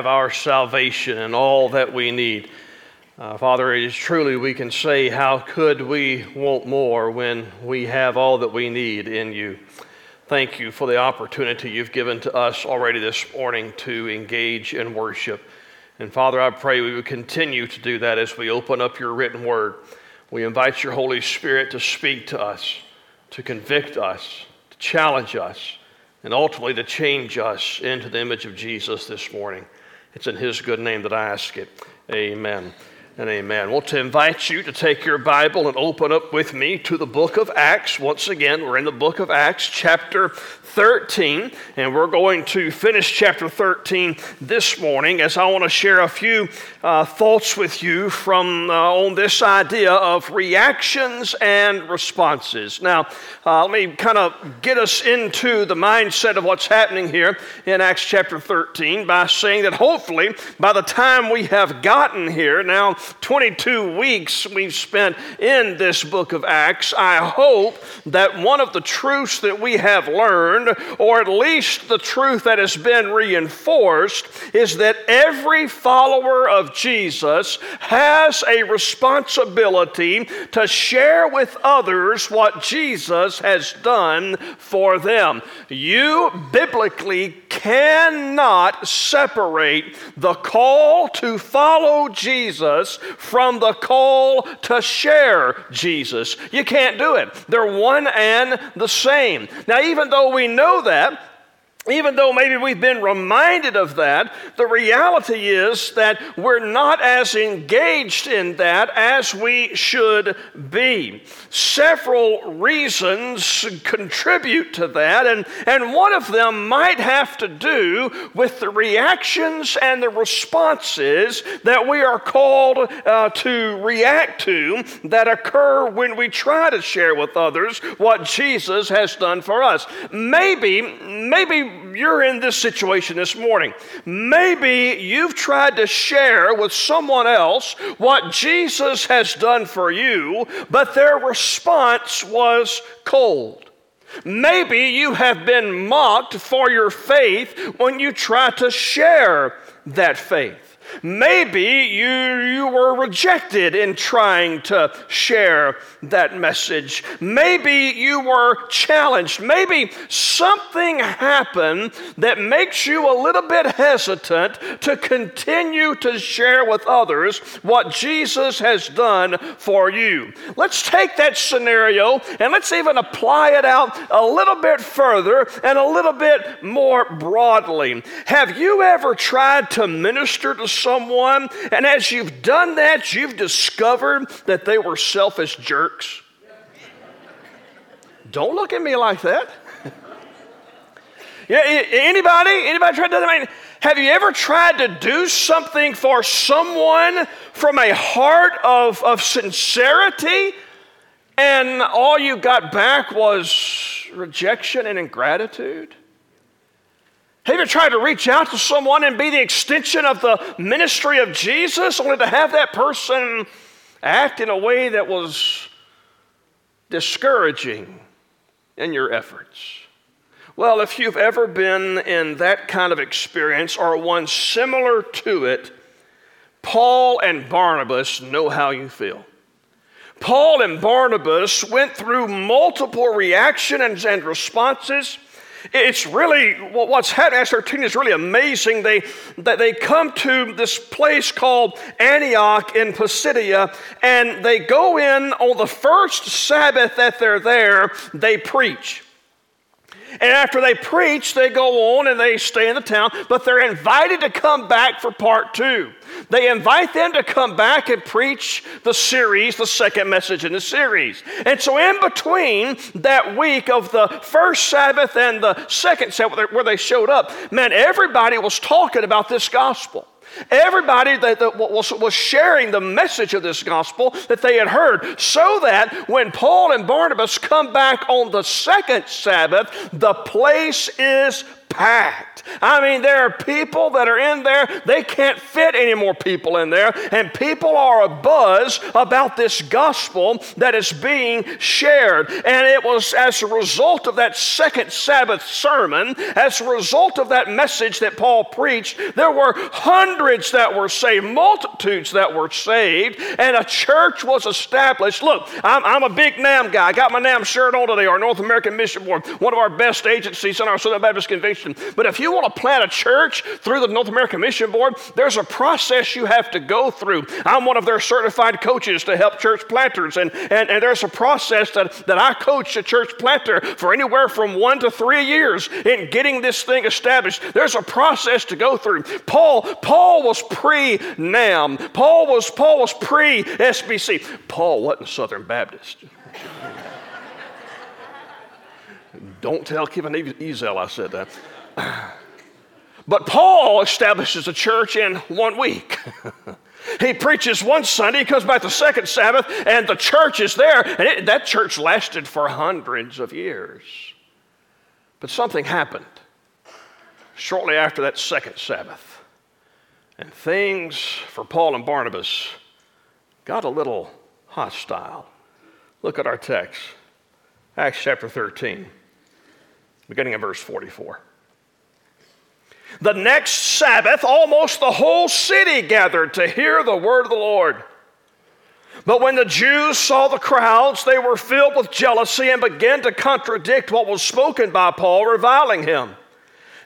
have our salvation and all that we need. Uh, Father, it is truly we can say, How could we want more when we have all that we need in you? Thank you for the opportunity you've given to us already this morning to engage in worship. And Father, I pray we would continue to do that as we open up your written word. We invite your Holy Spirit to speak to us, to convict us, to challenge us, and ultimately to change us into the image of Jesus this morning. It's in His good name that I ask it. Amen and amen. I want to invite you to take your Bible and open up with me to the book of Acts. Once again, we're in the book of Acts, chapter 13, and we're going to finish chapter 13 this morning as I want to share a few uh, thoughts with you from uh, on this idea of reactions and responses. Now, uh, let me kind of get us into the mindset of what's happening here in Acts chapter 13 by saying that hopefully by the time we have gotten here, now 22 weeks we've spent in this book of Acts, I hope that one of the truths that we have learned learned, or at least the truth that has been reinforced, is that every follower of Jesus has a responsibility to share with others what Jesus has done for them. You biblically cannot separate the call to follow Jesus from the call to share Jesus. You can't do it. They're one and the same. Now, even though we know that, even though maybe we've been reminded of that, the reality is that we're not as engaged in that as we should be. Several reasons contribute to that, and, and one of them might have to do with the reactions and the responses that we are called uh, to react to that occur when we try to share with others what Jesus has done for us. Maybe, maybe you're in this situation this morning. Maybe you've tried to share with someone else what Jesus has done for you, but their response was cold. Maybe you have been mocked for your faith when you try to share that faith. Maybe you, you were rejected in trying to share that message. Maybe you were challenged. Maybe something happened that makes you a little bit hesitant to continue to share with others what Jesus has done for you. Let's take that scenario and let's even apply it out a little bit further and a little bit more broadly. Have you ever tried to minister to someone, and as you've done that, you've discovered that they were selfish jerks? Don't look at me like that. yeah, anybody? Anybody tried to do that? Have you ever tried to do something for someone from a heart of, of sincerity, and all you got back was rejection and ingratitude? Have you tried to reach out to someone and be the extension of the ministry of Jesus, only to have that person act in a way that was discouraging in your efforts? Well, if you've ever been in that kind of experience or one similar to it, Paul and Barnabas know how you feel. Paul and Barnabas went through multiple reactions and responses it's really what's happening. Acts 13 is really amazing. They that they come to this place called Antioch in Pisidia, and they go in on the first Sabbath that they're there. They preach. And after they preach, they go on and they stay in the town, but they're invited to come back for part two. They invite them to come back and preach the series, the second message in the series. And so, in between that week of the first Sabbath and the second Sabbath, where they showed up, man, everybody was talking about this gospel. Everybody that, that was, was sharing the message of this gospel that they had heard, so that when Paul and Barnabas come back on the second Sabbath, the place is packed. I mean, there are people that are in there, they can't fit any more people in there, and people are abuzz about this gospel that is being shared. And it was as a result of that second Sabbath sermon, as a result of that message that Paul preached, there were hundreds that were saved, multitudes that were saved, and a church was established. Look, I'm, I'm a big NAM guy. I got my NAM shirt on today, our North American Mission Board, one of our best agencies in our Southern Baptist Convention. But if you want to plant a church through the North American Mission Board, there's a process you have to go through. I'm one of their certified coaches to help church planters, and, and, and there's a process that, that I coach a church planter for anywhere from one to three years in getting this thing established. There's a process to go through. Paul, Paul was pre-NAM. Paul was Paul was pre-SBC. Paul wasn't Southern Baptist. Don't tell Kevin Ezell I said that. But Paul establishes a church in one week. he preaches one Sunday, he comes back the second Sabbath, and the church is there. And it, that church lasted for hundreds of years. But something happened shortly after that second Sabbath. And things for Paul and Barnabas got a little hostile. Look at our text, Acts chapter 13, beginning of verse 44. The next Sabbath, almost the whole city gathered to hear the word of the Lord. But when the Jews saw the crowds, they were filled with jealousy and began to contradict what was spoken by Paul, reviling him.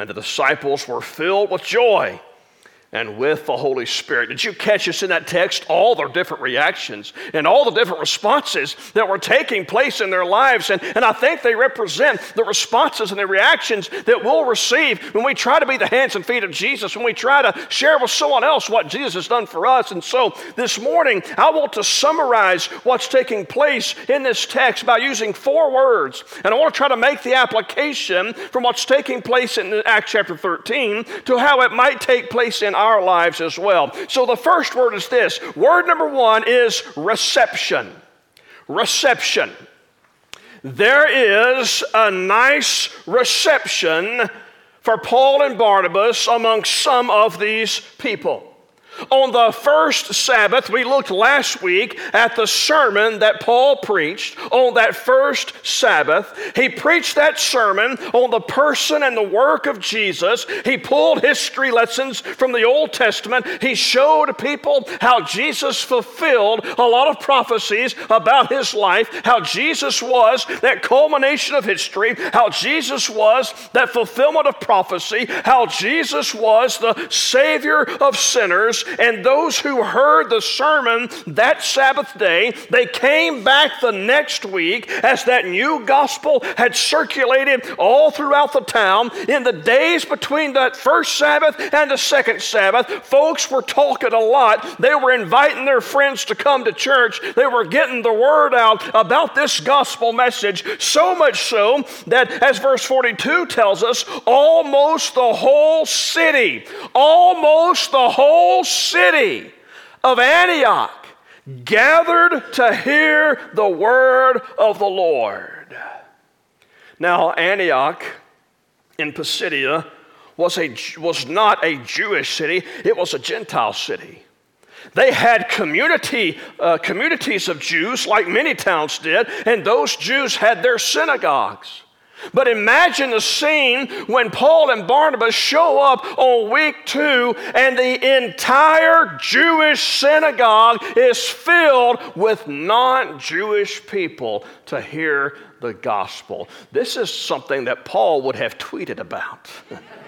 And the disciples were filled with joy and with the Holy Spirit. Did you catch us in that text? All the different reactions and all the different responses that were taking place in their lives. And, and I think they represent the responses and the reactions that we'll receive when we try to be the hands and feet of Jesus, when we try to share with someone else what Jesus has done for us. And so this morning, I want to summarize what's taking place in this text by using four words. And I want to try to make the application from what's taking place in Acts chapter 13 to how it might take place in our lives as well. So the first word is this word number one is reception. Reception. There is a nice reception for Paul and Barnabas among some of these people. On the first Sabbath, we looked last week at the sermon that Paul preached on that first Sabbath. He preached that sermon on the person and the work of Jesus. He pulled history lessons from the Old Testament. He showed people how Jesus fulfilled a lot of prophecies about his life, how Jesus was that culmination of history, how Jesus was that fulfillment of prophecy, how Jesus was the Savior of sinners and those who heard the sermon that Sabbath day, they came back the next week as that new gospel had circulated all throughout the town. In the days between that first Sabbath and the second Sabbath, folks were talking a lot. They were inviting their friends to come to church. They were getting the word out about this gospel message, so much so that, as verse 42 tells us, almost the whole city, almost the whole city of Antioch gathered to hear the word of the Lord. Now, Antioch in Pisidia was, a, was not a Jewish city, it was a Gentile city. They had community, uh, communities of Jews, like many towns did, and those Jews had their synagogues. But imagine the scene when Paul and Barnabas show up on week two and the entire Jewish synagogue is filled with non Jewish people to hear the gospel. This is something that Paul would have tweeted about.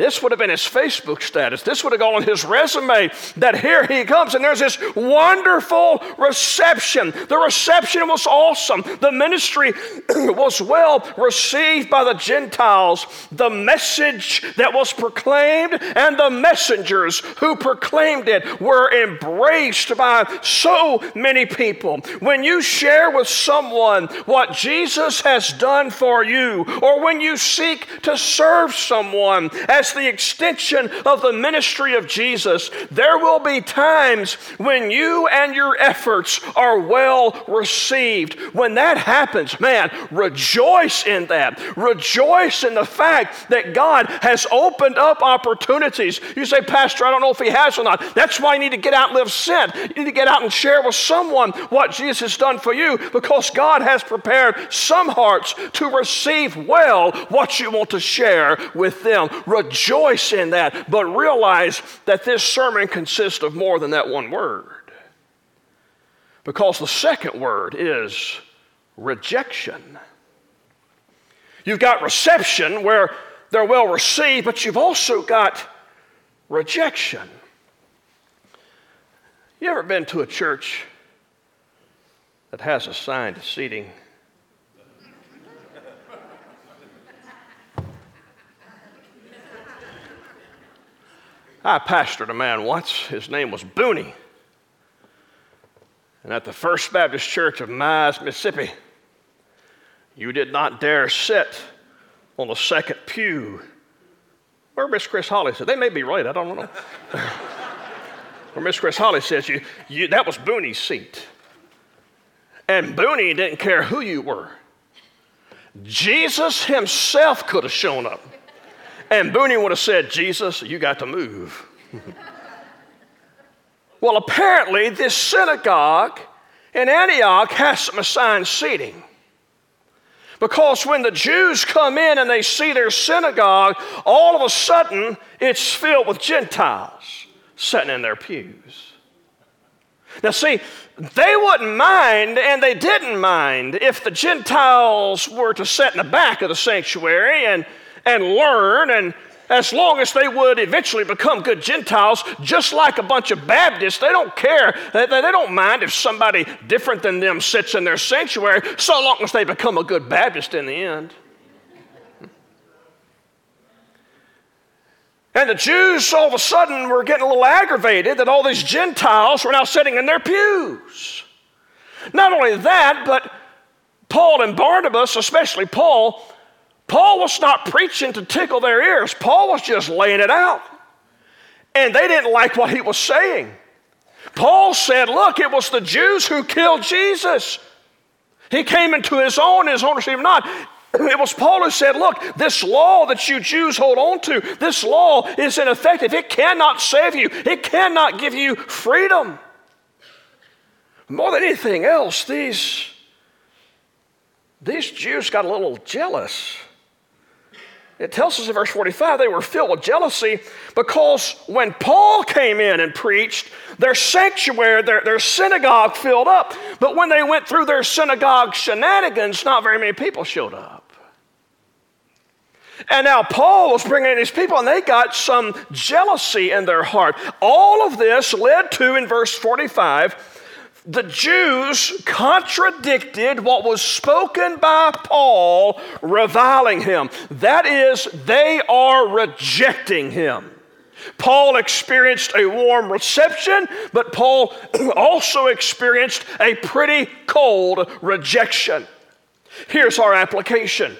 This would have been his Facebook status. This would have gone on his resume that here he comes and there's this wonderful reception. The reception was awesome. The ministry was well received by the Gentiles. The message that was proclaimed and the messengers who proclaimed it were embraced by so many people. When you share with someone what Jesus has done for you, or when you seek to serve someone as the extension of the ministry of Jesus, there will be times when you and your efforts are well received. When that happens, man, rejoice in that. Rejoice in the fact that God has opened up opportunities. You say, Pastor, I don't know if He has or not. That's why you need to get out and live sent. You need to get out and share with someone what Jesus has done for you because God has prepared some hearts to receive well what you want to share with them. Rejoice rejoice in that, but realize that this sermon consists of more than that one word. Because the second word is rejection. You've got reception where they're well received, but you've also got rejection. You ever been to a church that has assigned seating? I pastored a man once. His name was Booney. And at the First Baptist Church of Mize, Mississippi, you did not dare sit on the second pew. Where Miss Chris Holly said, they may be right, I don't know. Where Miss Chris Holly says, you, you, that was Booney's seat. And Booney didn't care who you were. Jesus himself could have shown up. And Booney would have said, Jesus, you got to move. well, apparently, this synagogue in Antioch has some assigned seating. Because when the Jews come in and they see their synagogue, all of a sudden it's filled with Gentiles sitting in their pews. Now, see, they wouldn't mind, and they didn't mind, if the Gentiles were to sit in the back of the sanctuary and and learn and as long as they would eventually become good Gentiles, just like a bunch of Baptists, they don't care. They, they, don't mind if somebody different than them sits in their sanctuary, so long as they become a good Baptist in the end. And the Jews all of a sudden were getting a little aggravated that all these Gentiles were now sitting in their pews. Not only that, but Paul and Barnabas, especially Paul, Paul was not preaching to tickle their ears, Paul was just laying it out. And they didn't like what he was saying. Paul said, Look, it was the Jews who killed Jesus. He came into his own, his own received not. It was Paul who said, Look, this law that you Jews hold on to, this law is ineffective. It cannot save you, it cannot give you freedom. More than anything else, these, these Jews got a little jealous. It tells us in verse 45 they were filled with jealousy because when Paul came in and preached, their sanctuary, their, their synagogue filled up. But when they went through their synagogue shenanigans, not very many people showed up. And now Paul was bringing in his people, and they got some jealousy in their heart. All of this led to, in verse 45, the Jews contradicted what was spoken by Paul, reviling him. That is, they are rejecting him. Paul experienced a warm reception, but Paul also experienced a pretty cold rejection. Here's our application.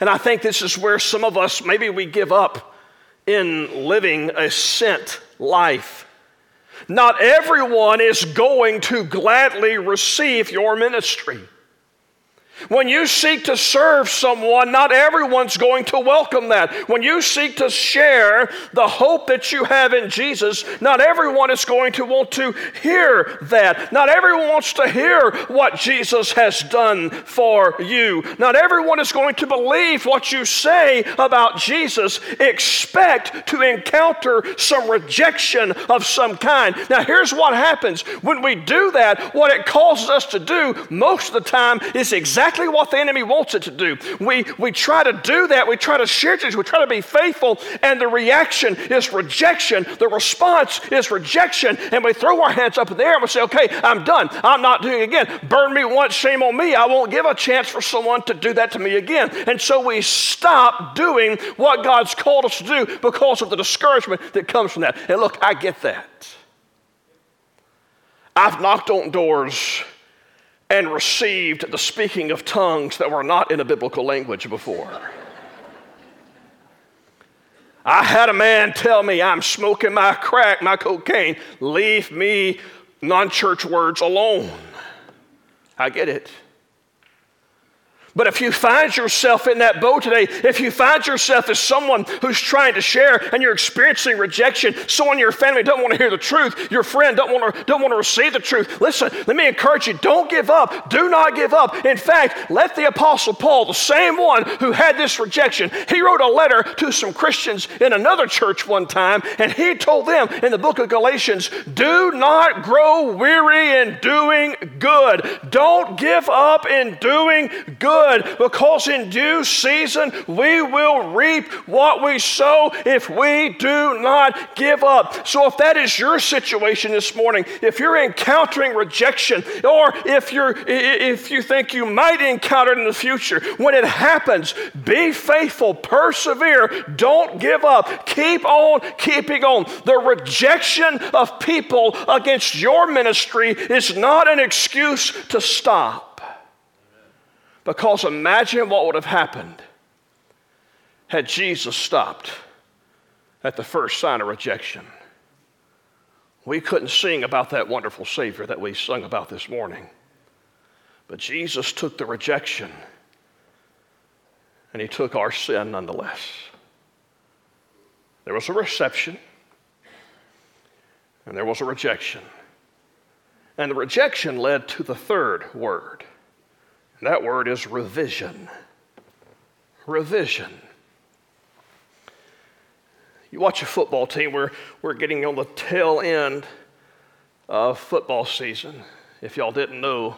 And I think this is where some of us maybe we give up in living a sent life. Not everyone is going to gladly receive your ministry. When you seek to serve someone, not everyone's going to welcome that. When you seek to share the hope that you have in Jesus, not everyone is going to want to hear that. Not everyone wants to hear what Jesus has done for you. Not everyone is going to believe what you say about Jesus. Expect to encounter some rejection of some kind. Now, here's what happens when we do that, what it causes us to do most of the time is exactly exactly what the enemy wants it to do. We, we try to do that. We try to share Jesus. We try to be faithful, and the reaction is rejection. The response is rejection. And we throw our hands up in the air and we say, okay, I'm done. I'm not doing it again. Burn me once, shame on me. I won't give a chance for someone to do that to me again. And so we stop doing what God's called us to do because of the discouragement that comes from that. And look, I get that. I've knocked on doors and received the speaking of tongues that were not in a biblical language before. I had a man tell me, I'm smoking my crack, my cocaine. Leave me non church words alone. I get it. But if you find yourself in that boat today, if you find yourself as someone who's trying to share and you're experiencing rejection, someone in your family don't want to hear the truth, your friend don't want to, don't want to receive the truth, listen, let me encourage you, don't give up. Do not give up. In fact, let the Apostle Paul, the same one who had this rejection, he wrote a letter to some Christians in another church one time, and he told them in the book of Galatians, do not grow weary in doing good. Don't give up in doing good good because in due season we will reap what we sow if we do not give up. So, if that is your situation this morning, if you're encountering rejection, or if, you're, if you think you might encounter it in the future, when it happens, be faithful, persevere, don't give up, keep on keeping on. The rejection of people against your ministry is not an excuse to stop. Because imagine what would have happened had Jesus stopped at the first sign of rejection. We couldn't sing about that wonderful Savior that we sung about this morning. But Jesus took the rejection and he took our sin nonetheless. There was a reception and there was a rejection. And the rejection led to the third word that word is revision. Revision. You watch a football team, we're, we're getting on the tail end of football season. If y'all didn't know,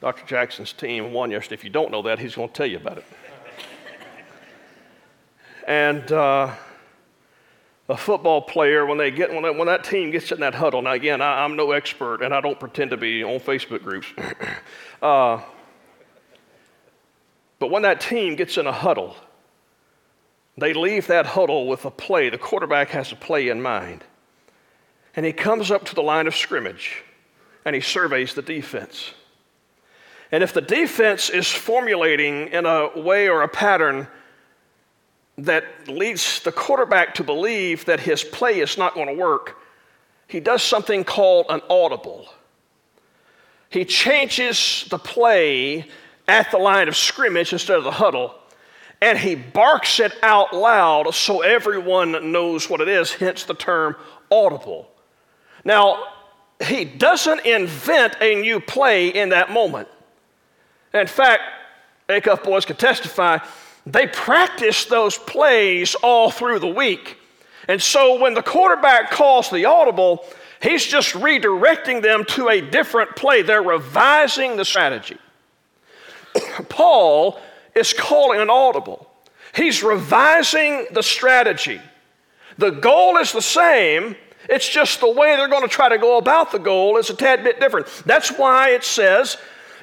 Dr. Jackson's team won yesterday. If you don't know that, he's going to tell you about it. and uh, a football player, when they get when, they, when that team gets in that huddle. Now, again, I, am no expert, and I don't pretend to be on Facebook groups. uh, but when that team gets in a huddle, they leave that huddle with a play. The quarterback has a play in mind. And he comes up to the line of scrimmage and he surveys the defense. And if the defense is formulating in a way or a pattern that leads the quarterback to believe that his play is not going to work, he does something called an audible. He changes the play at the line of scrimmage instead of the huddle, and he barks it out loud so everyone knows what it is, hence the term audible. Now, he doesn't invent a new play in that moment. In fact, Acuff boys can testify, they practice those plays all through the week. And so when the quarterback calls the audible, he's just redirecting them to a different play. They're revising the strategy. Paul is calling an audible. He's revising the strategy. The goal is the same, it's just the way they're going to try to go about the goal is a tad bit different. That's why it says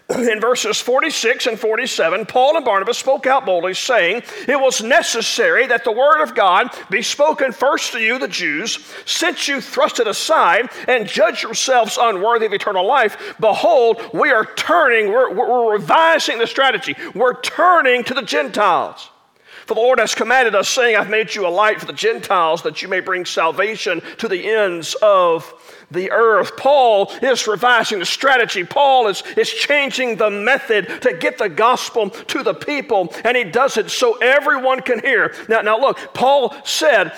in verses 46 and 47, Paul and Barnabas spoke out boldly, saying, It was necessary that the word of God be spoken first to you, the Jews, since you thrust it aside and judge yourselves unworthy of eternal life. Behold, we are turning, we're, we're revising the strategy. We're turning to the Gentiles. For the Lord has commanded us, saying, I've made you a light for the Gentiles, that you may bring salvation to the ends of the earth. Paul is revising the strategy. Paul is, is changing the method to get the gospel to the people, and he does it so everyone can hear. Now, now look, Paul said,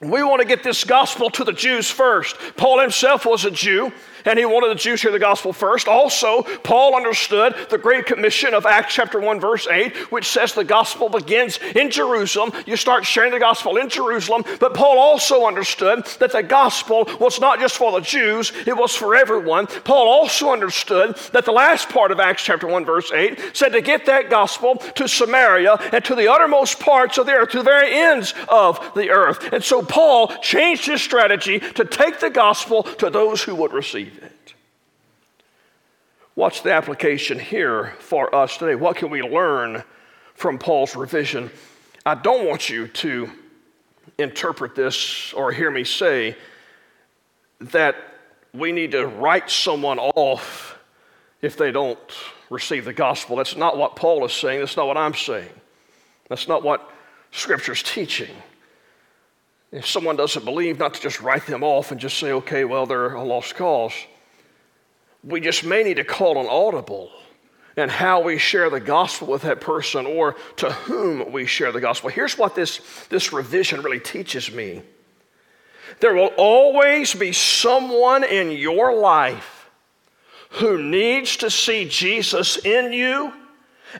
we want to get this gospel to the Jews first. Paul himself was a Jew and he wanted the Jews to hear the gospel first. Also, Paul understood the Great Commission of Acts chapter 1, verse 8, which says the gospel begins in Jerusalem. You start sharing the gospel in Jerusalem. But Paul also understood that the gospel was not just for the Jews, it was for everyone. Paul also understood that the last part of Acts chapter 1, verse 8 said to get that gospel to Samaria and to the uttermost parts of the earth, to the very ends of the earth. And so Paul changed his strategy to take the gospel to those who would receive. What's the application here for us today? What can we learn from Paul's revision? I don't want you to interpret this or hear me say that we need to write someone off if they don't receive the gospel. That's not what Paul is saying. That's not what I'm saying. That's not what Scripture's teaching. If someone doesn't believe, not to just write them off and just say, okay, well, they're a lost cause. We just may need to call an audible and how we share the gospel with that person or to whom we share the gospel. Here's what this, this revision really teaches me there will always be someone in your life who needs to see Jesus in you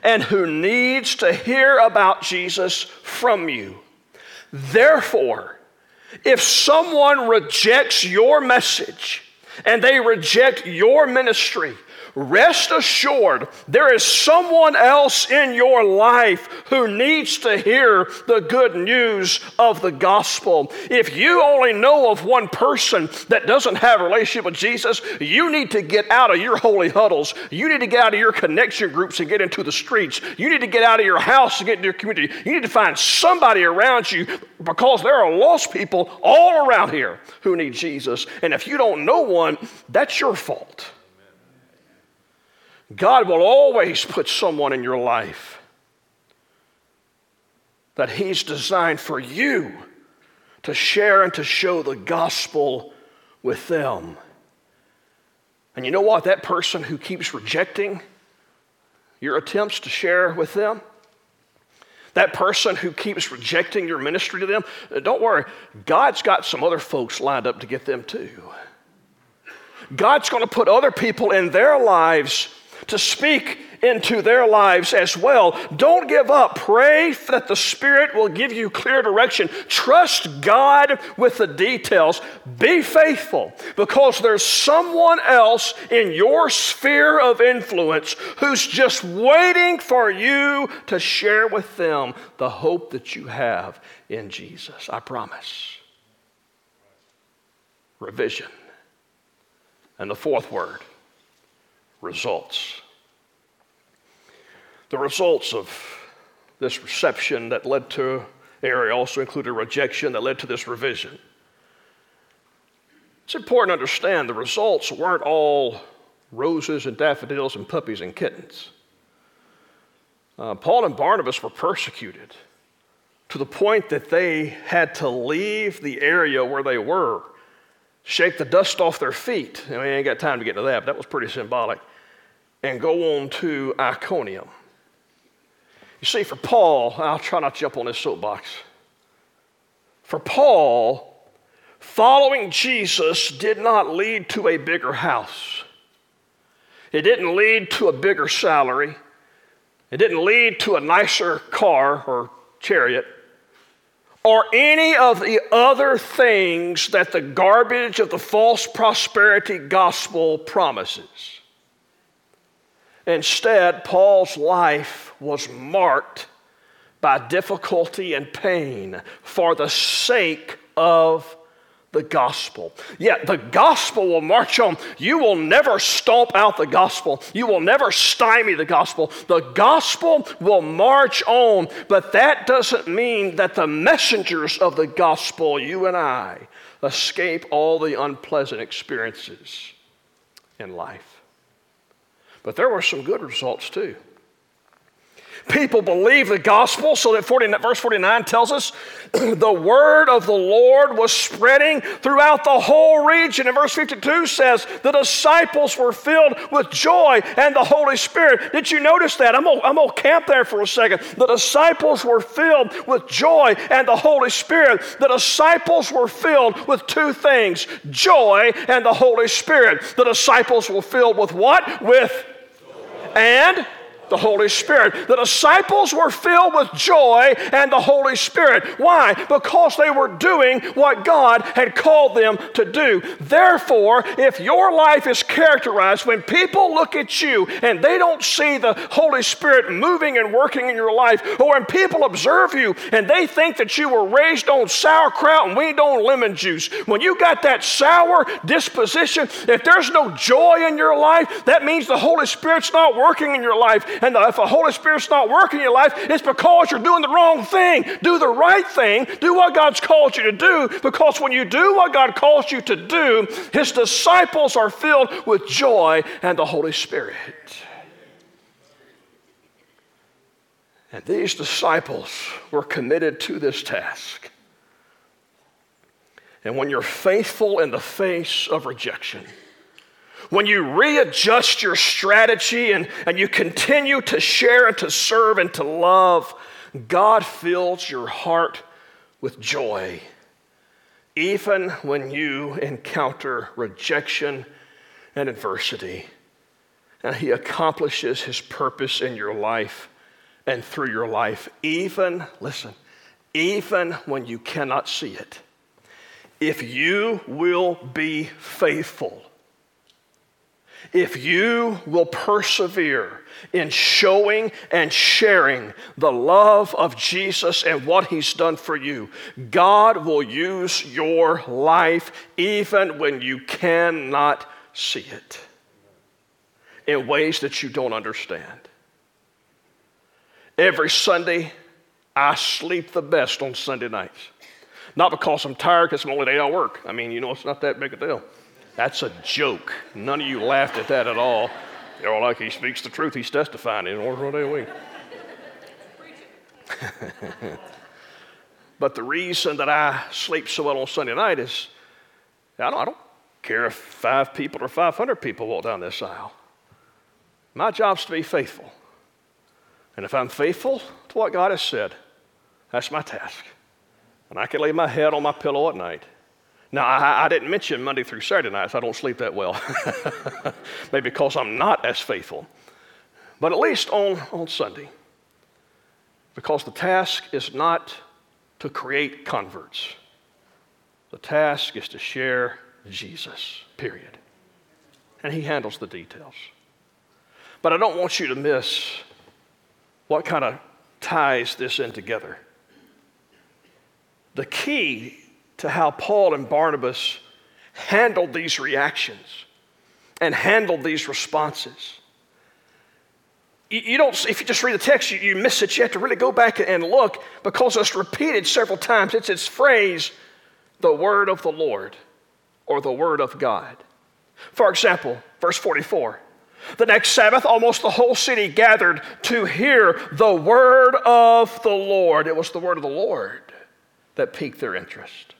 and who needs to hear about Jesus from you. Therefore, if someone rejects your message and they reject your ministry, rest assured there is someone else in your life who needs to hear the good news of the gospel. If you only know of one person that doesn't have a relationship with Jesus, you need to get out of your holy huddles. You need to get out of your connection groups and get into the streets. You need to get out of your house and get into your community. You need to find somebody around you because there are lost people all around here who need Jesus. And if you don't know one, that's your fault. God will always put someone in your life that He's designed for you to share and to show the gospel with them. And you know what? That person who keeps rejecting your attempts to share with them, that person who keeps rejecting your ministry to them, uh, don't worry, God's got some other folks lined up to get them too. God's going to put other people in their lives to speak into their lives as well. Don't give up. Pray that the Spirit will give you clear direction. Trust God with the details. Be faithful because there's someone else in your sphere of influence who's just waiting for you to share with them the hope that you have in Jesus. I promise. Revision. And the fourth word results. The results of this reception that led to area also included rejection that led to this revision. It's important to understand the results weren't all roses and daffodils and puppies and kittens. Uh, Paul and Barnabas were persecuted to the point that they had to leave the area where they were, shake the dust off their feet. And we ain't got time to get to that, but that was pretty symbolic and go on to Iconium. You see, for Paul, I'll try not to jump on this soapbox. For Paul, following Jesus did not lead to a bigger house. It didn't lead to a bigger salary. It didn't lead to a nicer car or chariot or any of the other things that the garbage of the false prosperity gospel promises. Instead, Paul's life was marked by difficulty and pain for the sake of the gospel. Yet the gospel will march on. You will never stomp out the gospel. You will never stymie the gospel. The gospel will march on, but that doesn't mean that the messengers of the gospel, you and I, escape all the unpleasant experiences in life. But there were some good results too. People believe the gospel, so that 40, verse 49 tells us the word of the Lord was spreading throughout the whole region. And verse 52 says the disciples were filled with joy and the Holy Spirit. Did you notice that? I'm going to camp there for a second. The disciples were filled with joy and the Holy Spirit. The disciples were filled with two things joy and the Holy Spirit. The disciples were filled with what? With and the Holy Spirit. The disciples were filled with joy and the Holy Spirit. Why? Because they were doing what God had called them to do. Therefore, if your life is characterized when people look at you and they don't see the Holy Spirit moving and working in your life, or when people observe you and they think that you were raised on sauerkraut and weaned on lemon juice, when you got that sour disposition, if there's no joy in your life, that means the Holy Spirit's not working in your life and if the Holy Spirit's not working in your life, it's because you're doing the wrong thing. Do the right thing. Do what God's called you to do, because when you do what God calls you to do, His disciples are filled with joy and the Holy Spirit. And these disciples were committed to this task. And when you're faithful in the face of rejection, when you readjust your strategy and, and you continue to share and to serve and to love, God fills your heart with joy, even when you encounter rejection and adversity. And He accomplishes His purpose in your life and through your life, even, listen, even when you cannot see it. If you will be faithful if you will persevere in showing and sharing the love of Jesus and what He's done for you, God will use your life even when you cannot see it in ways that you don't understand. Every Sunday, I sleep the best on Sunday nights. Not because I'm tired, because it's my only day I work. I mean, you know, it's not that big a deal. That's a joke. None of you laughed at that at all. You're like, he speaks the truth, he's testifying in order a week. but the reason that I sleep so well on Sunday night is I don't, I don't care if five people or 500 people walk down this aisle. My job's to be faithful. And if I'm faithful to what God has said, that's my task. And I can lay my head on my pillow at night now, I, I, didn't mention Monday through Saturday nights. I don't sleep that well. Maybe because I'm not as faithful. But at least on, on Sunday. Because the task is not to create converts, the task is to share Jesus, period. And He handles the details. But I don't want you to miss what kind of ties this in together. The key to how Paul and Barnabas handled these reactions and handled these responses. You, don't, if you just read the text, you, you miss it. You have to really go back and look because it's repeated several times. It's its phrase, the word of the Lord or the word of God. For example, verse 44. The next Sabbath, almost the whole city gathered to hear the word of the Lord. It was the word of the Lord that piqued their interest.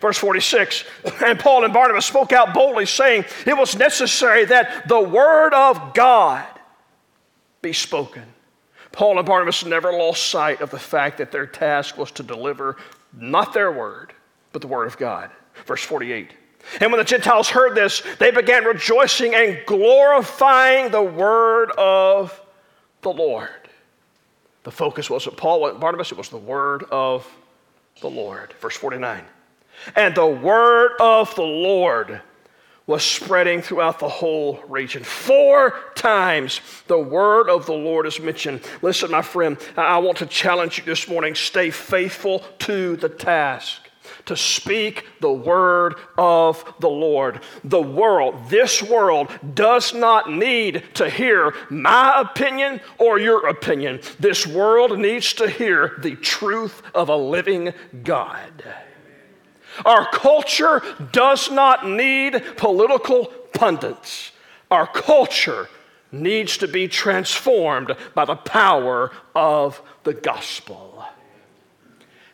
Verse 46 And Paul and Barnabas spoke out boldly, saying, It was necessary that the word of God be spoken. Paul and Barnabas never lost sight of the fact that their task was to deliver not their word, but the word of God. Verse 48. And when the Gentiles heard this, they began rejoicing and glorifying the word of the Lord. The focus wasn't Paul and Barnabas, it was the word of the Lord. Verse 49. And the word of the Lord was spreading throughout the whole region. Four times the word of the Lord is mentioned. Listen, my friend, I want to challenge you this morning stay faithful to the task. To speak the word of the Lord. The world, this world, does not need to hear my opinion or your opinion. This world needs to hear the truth of a living God. Our culture does not need political pundits. Our culture needs to be transformed by the power of the gospel.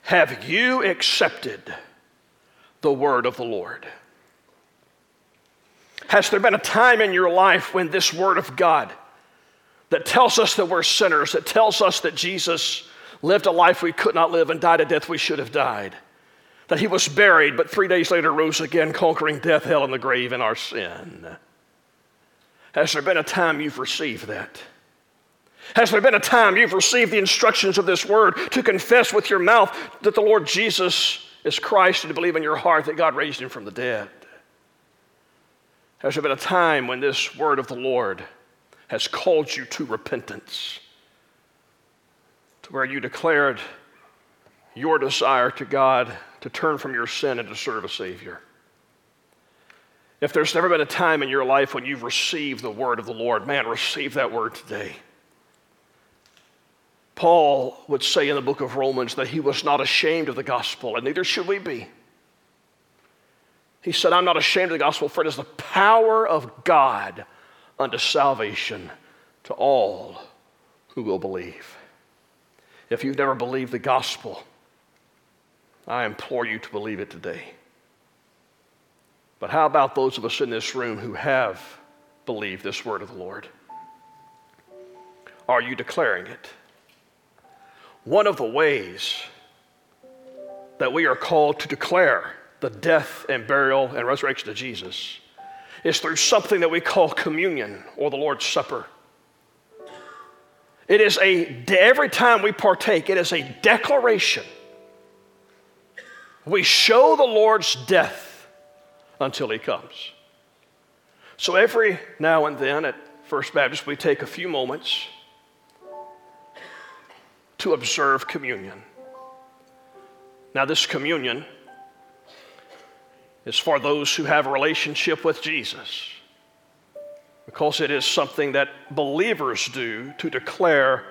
Have you accepted the word of the Lord? Has there been a time in your life when this word of God that tells us that we're sinners, that tells us that Jesus lived a life we could not live and died a death we should have died? That he was buried, but three days later rose again, conquering death, hell, and the grave in our sin? Has there been a time you've received that? Has there been a time you've received the instructions of this word to confess with your mouth that the Lord Jesus is Christ and to believe in your heart that God raised him from the dead? Has there been a time when this word of the Lord has called you to repentance? To where you declared your desire to God to turn from your sin and to serve a Savior? If there's never been a time in your life when you've received the word of the Lord, man, receive that word today. Paul would say in the book of Romans that he was not ashamed of the gospel, and neither should we be. He said, I'm not ashamed of the gospel, for it is the power of God unto salvation to all who will believe. If you've never believed the gospel, I implore you to believe it today. But how about those of us in this room who have believed this word of the Lord? Are you declaring it? One of the ways that we are called to declare the death and burial and resurrection of Jesus is through something that we call communion or the Lord's Supper. It is a, every time we partake, it is a declaration. We show the Lord's death until he comes. So every now and then at First Baptist, we take a few moments to observe communion. Now, this communion is for those who have a relationship with Jesus because it is something that believers do to declare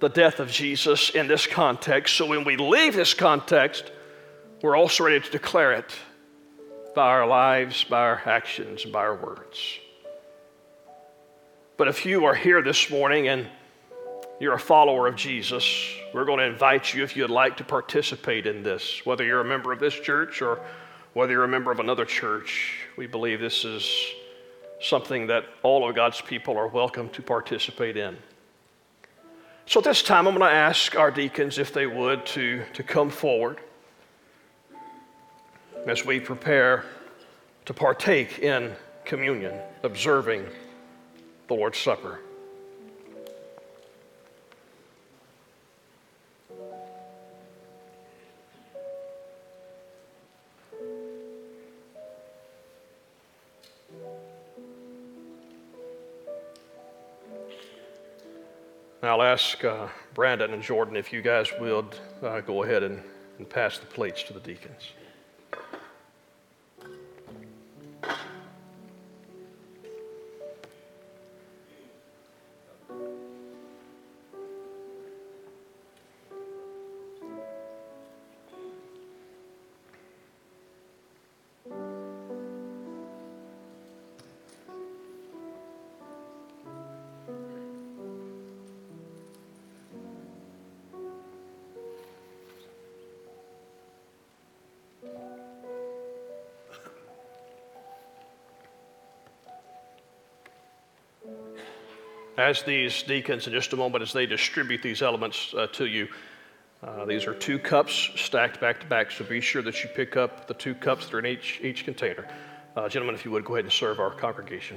the death of Jesus in this context. So when we leave this context, we're also ready to declare it by our lives, by our actions, by our words. But if you are here this morning and you're a follower of Jesus, we're going to invite you if you'd like to participate in this, whether you're a member of this church or whether you're a member of another church. We believe this is something that all of God's people are welcome to participate in. So at this time, I'm going to ask our deacons if they would to, to come forward as we prepare to partake in communion, observing the Lord's Supper. I'll ask uh, Brandon and Jordan if you guys would uh, go ahead and, and pass the plates to the deacons. As these deacons in just a moment as they distribute these elements uh, to you. Uh, these are two cups stacked back to back, so be sure that you pick up the two cups that are in each, each container. Uh, gentlemen, if you would, go ahead and serve our congregation.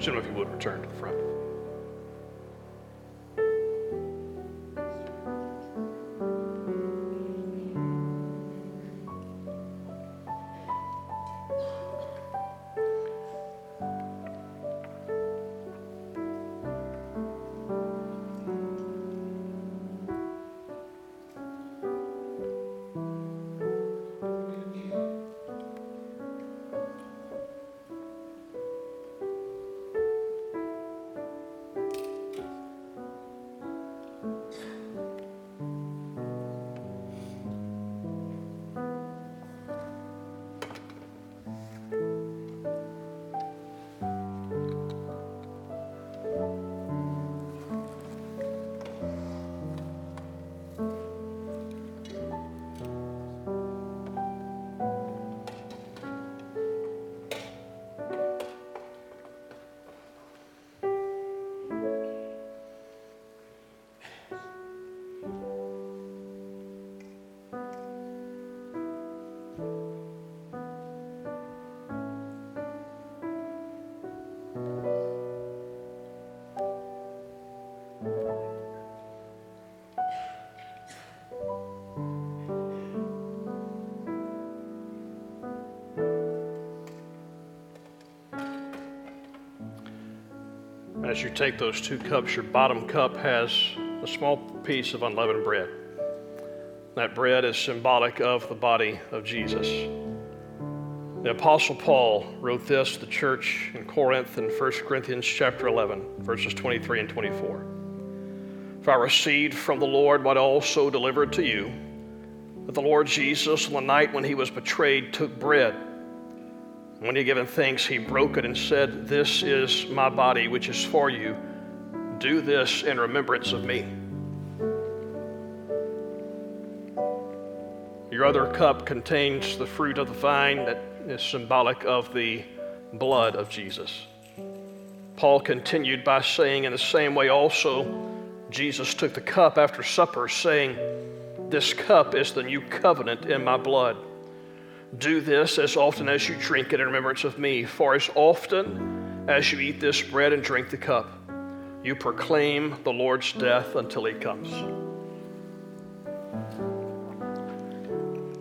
Gentlemen, if you would return to the front. As you take those two cups, your bottom cup has a small piece of unleavened bread. That bread is symbolic of the body of Jesus. The Apostle Paul wrote this to the church in Corinth in 1 Corinthians chapter 11, verses 23 and 24. For I received from the Lord what I also delivered to you that the Lord Jesus, on the night when he was betrayed, took bread. When he had given thanks, he broke it and said, This is my body, which is for you. Do this in remembrance of me. Your other cup contains the fruit of the vine that is symbolic of the blood of Jesus. Paul continued by saying, in the same way, also, Jesus took the cup after supper, saying, This cup is the new covenant in my blood. Do this as often as you drink it in remembrance of me. For as often as you eat this bread and drink the cup, you proclaim the Lord's death until he comes.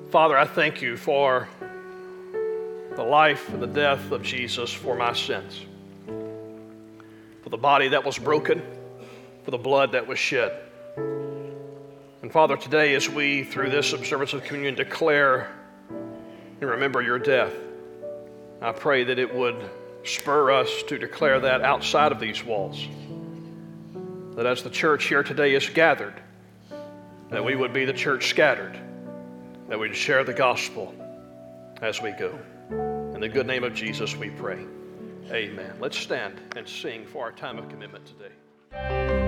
Father, I thank you for the life and the death of Jesus for my sins, for the body that was broken, for the blood that was shed. And Father, today as we, through this observance of communion, declare and remember your death. I pray that it would spur us to declare that outside of these walls. That as the church here today is gathered, that we would be the church scattered, that we'd share the gospel as we go. In the good name of Jesus, we pray. Amen. Let's stand and sing for our time of commitment today.